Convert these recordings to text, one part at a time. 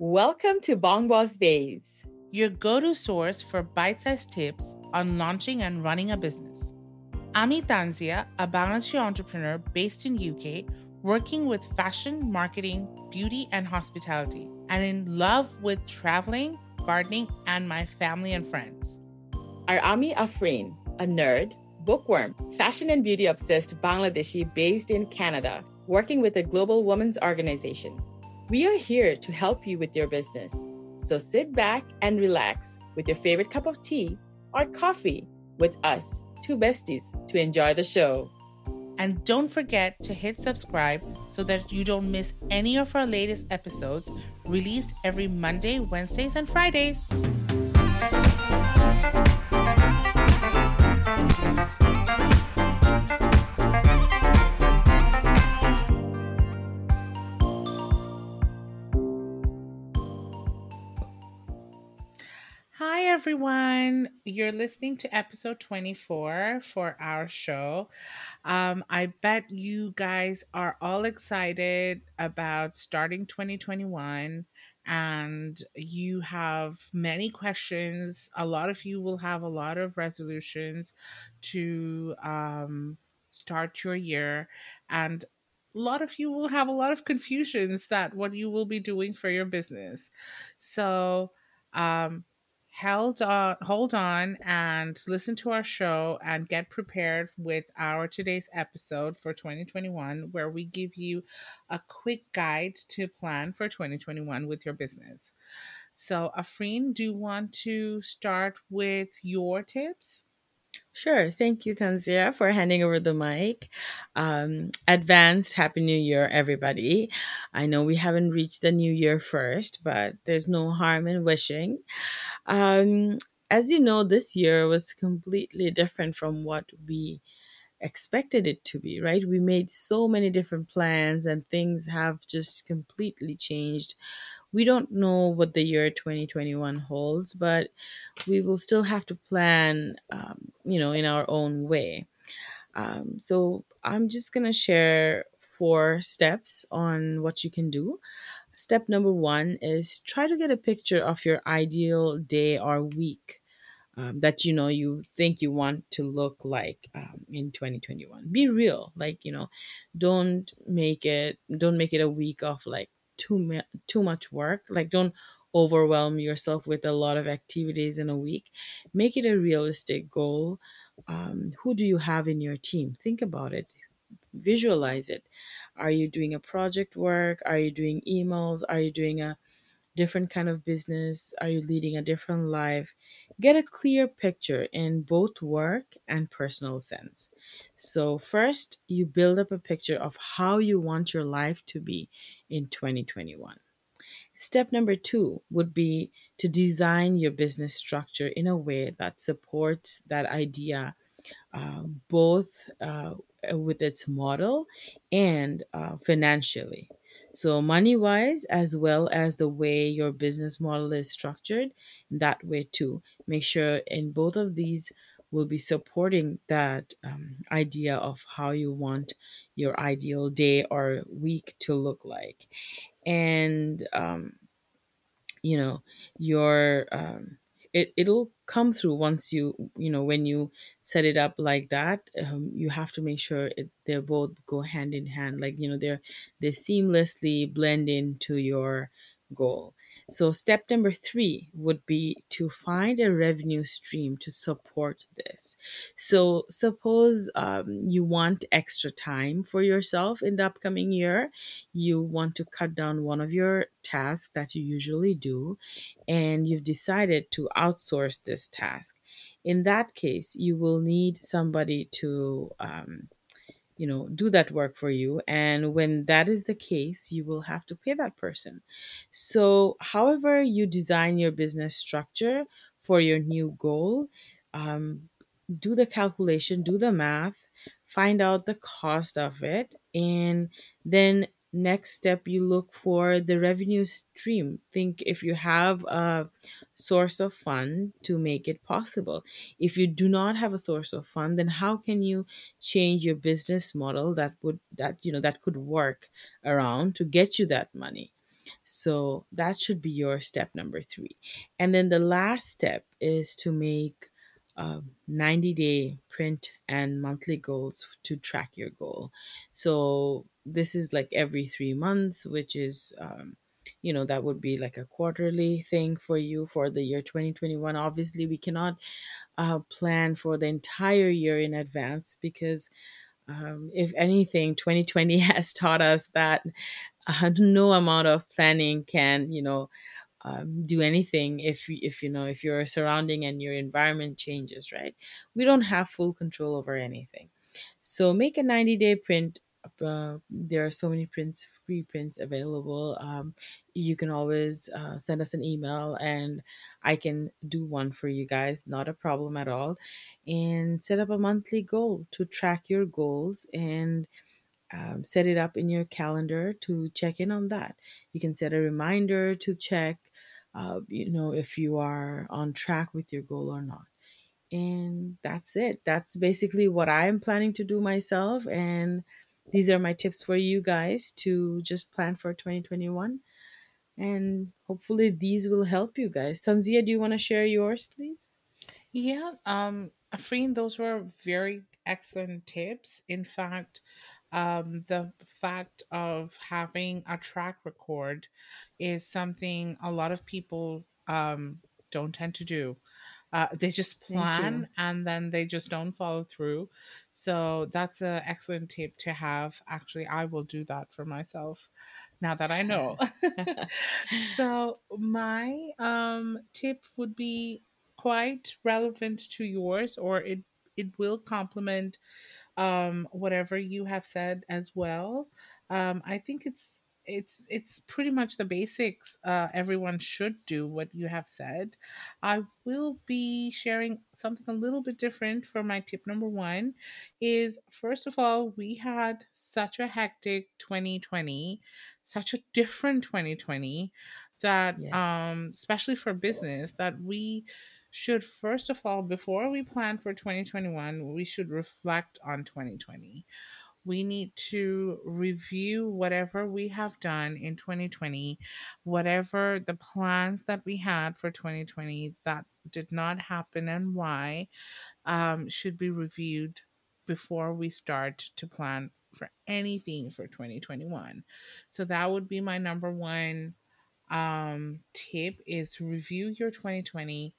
Welcome to Bong Boss Babes, your go to source for bite sized tips on launching and running a business. I'm Tanzia, a Bangladeshi entrepreneur based in UK, working with fashion, marketing, beauty, and hospitality, and in love with traveling, gardening, and my family and friends. Arami Afreen, a nerd, bookworm, fashion and beauty obsessed Bangladeshi based in Canada, working with a global women's organization. We are here to help you with your business. So sit back and relax with your favorite cup of tea or coffee with us, two besties, to enjoy the show. And don't forget to hit subscribe so that you don't miss any of our latest episodes released every Monday, Wednesdays, and Fridays. Everyone. You're listening to episode 24 for our show. Um, I bet you guys are all excited about starting 2021 and you have many questions. A lot of you will have a lot of resolutions to um, start your year, and a lot of you will have a lot of confusions that what you will be doing for your business. So, um, held on hold on and listen to our show and get prepared with our today's episode for 2021 where we give you a quick guide to plan for 2021 with your business. So afreen do you want to start with your tips Sure. Thank you, Tanzia, for handing over the mic. Um, advanced Happy New Year, everybody. I know we haven't reached the New Year first, but there's no harm in wishing. Um, as you know, this year was completely different from what we expected it to be, right? We made so many different plans and things have just completely changed. We don't know what the year 2021 holds, but we will still have to plan, um, you know, in our own way. Um, so I'm just going to share four steps on what you can do. Step number one is try to get a picture of your ideal day or week um, that you know you think you want to look like um, in 2021 be real like you know don't make it don't make it a week of like too mu- too much work like don't overwhelm yourself with a lot of activities in a week. Make it a realistic goal. Um, who do you have in your team? Think about it. Visualize it. Are you doing a project work? Are you doing emails? Are you doing a different kind of business? Are you leading a different life? Get a clear picture in both work and personal sense. So, first, you build up a picture of how you want your life to be in 2021. Step number two would be to design your business structure in a way that supports that idea uh, both uh, with its model and uh, financially. So, money wise, as well as the way your business model is structured, that way too. Make sure in both of these will be supporting that um, idea of how you want your ideal day or week to look like. And um, you know your um, it, it'll come through once you you know when you set it up like that um, you have to make sure it, they're both go hand in hand like you know they're they seamlessly blend into your goal so step number three would be to find a revenue stream to support this. So suppose um, you want extra time for yourself in the upcoming year. You want to cut down one of your tasks that you usually do and you've decided to outsource this task. In that case you will need somebody to um, you know do that work for you and when that is the case you will have to pay that person. So however you design your business structure for your new goal um, do the calculation do the math find out the cost of it and then next step you look for the revenue stream think if you have a source of fund to make it possible if you do not have a source of fund then how can you change your business model that would that you know that could work around to get you that money So that should be your step number three. And then the last step is to make um, 90 day print and monthly goals to track your goal. So this is like every three months, which is, um, you know, that would be like a quarterly thing for you for the year 2021. Obviously, we cannot uh, plan for the entire year in advance because um, if anything, 2020 has taught us that uh, no amount of planning can, you know, um, do anything if if you know if your surrounding and your environment changes, right? We don't have full control over anything. So make a 90 day print. Uh, there are so many prints, free prints available. Um, you can always uh, send us an email and I can do one for you guys. Not a problem at all. And set up a monthly goal to track your goals and um, set it up in your calendar to check in on that. You can set a reminder to check, uh, you know, if you are on track with your goal or not. And that's it. That's basically what I'm planning to do myself. And these are my tips for you guys to just plan for 2021. And hopefully these will help you guys. Tanzia, do you want to share yours, please? Yeah, um, Afreen, those were very excellent tips. In fact, um, the fact of having a track record is something a lot of people um, don't tend to do. Uh, they just plan and then they just don't follow through. So that's an excellent tip to have. Actually, I will do that for myself now that I know. so my um, tip would be quite relevant to yours, or it it will complement um, whatever you have said as well. Um, I think it's it's it's pretty much the basics. Uh, everyone should do what you have said. I will be sharing something a little bit different for my tip number one. Is first of all, we had such a hectic 2020, such a different 2020 that yes. um especially for business that we should first of all before we plan for 2021 we should reflect on 2020 we need to review whatever we have done in 2020 whatever the plans that we had for 2020 that did not happen and why um, should be reviewed before we start to plan for anything for 2021 so that would be my number one um, tip is review your 2020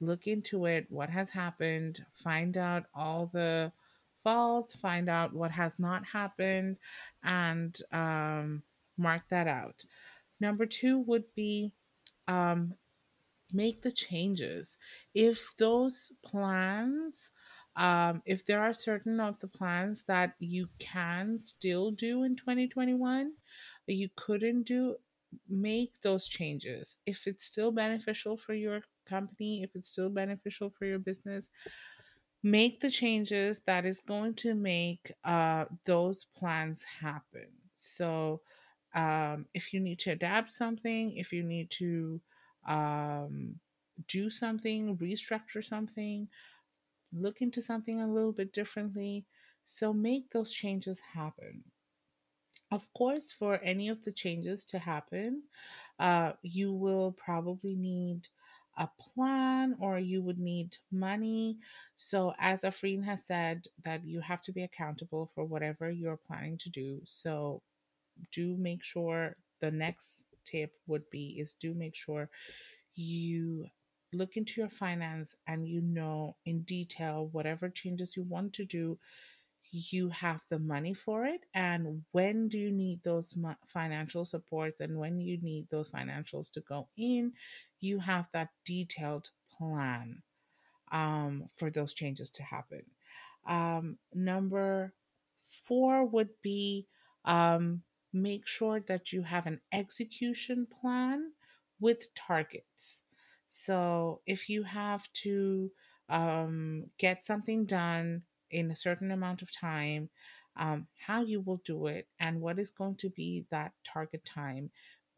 look into it, what has happened, find out all the find out what has not happened, and um, mark that out. Number two would be um, make the changes. If those plans, um, if there are certain of the plans that you can still do in 2021, that you couldn't do, make those changes. If it's still beneficial for your company, if it's still beneficial for your business, make the changes that is going to make uh, those plans happen. So, um, if you need to adapt something, if you need to um, do something, restructure something, look into something a little bit differently. So, make those changes happen. Of course, for any of the changes to happen, uh, you will probably need a plan or you would need money. So, as Afreen has said, that you have to be accountable for whatever you're planning to do. So, do make sure the next tip would be is do make sure you look into your finance and you know in detail whatever changes you want to do you have the money for it and when do you need those financial supports and when you need those financials to go in you have that detailed plan um, for those changes to happen. Um, number four would be um, make sure that you have an execution plan with targets. So if you have to um, get something done in a certain amount of time, um, how you will do it, and what is going to be that target time,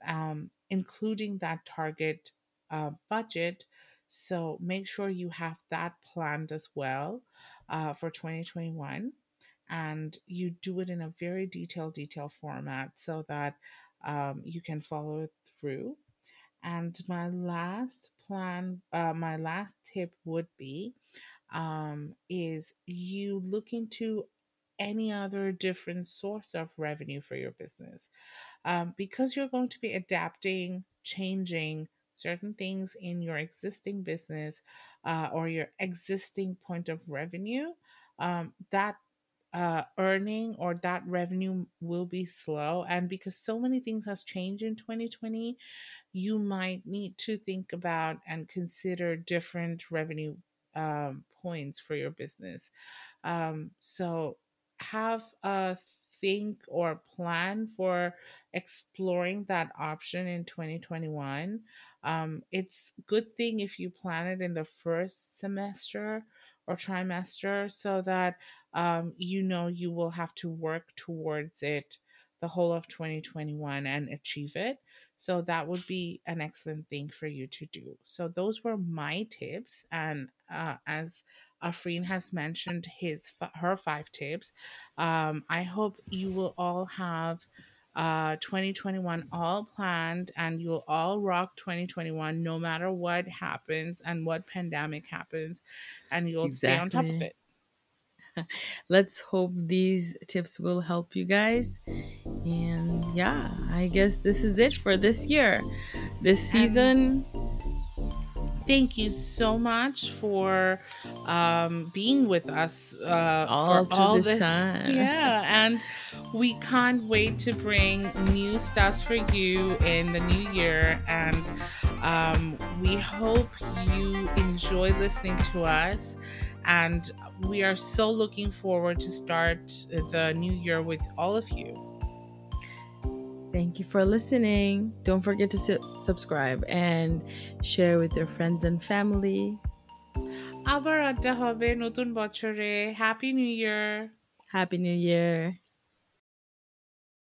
um, including that target uh, budget. So make sure you have that planned as well uh, for 2021 and you do it in a very detailed detailed format so that um, you can follow it through. And my last plan, uh, my last tip would be um, is you look into any other different source of revenue for your business um, because you're going to be adapting, changing certain things in your existing business uh, or your existing point of revenue. Um, that uh, earning or that revenue will be slow and because so many things has changed in 2020 you might need to think about and consider different revenue um, points for your business. Um, so have a think or plan for exploring that option in 2021. Um, it's good thing if you plan it in the first semester or trimester so that um, you know you will have to work towards it the whole of 2021 and achieve it so that would be an excellent thing for you to do. So those were my tips, and uh, as Afreen has mentioned his her five tips, um, I hope you will all have uh 2021 all planned and you'll all rock 2021 no matter what happens and what pandemic happens and you'll stay on top of it Let's hope these tips will help you guys. And yeah, I guess this is it for this year. This season, thank you so much for um, being with us uh, all through all this this. time. Yeah, and we can't wait to bring new stuff for you in the new year. And um, we hope you enjoy listening to us. And we are so looking forward to start the new year with all of you. Thank you for listening. Don't forget to su- subscribe and share with your friends and family. আবার আড্ডা হবে নতুন বছরে happy new year Happy New Year.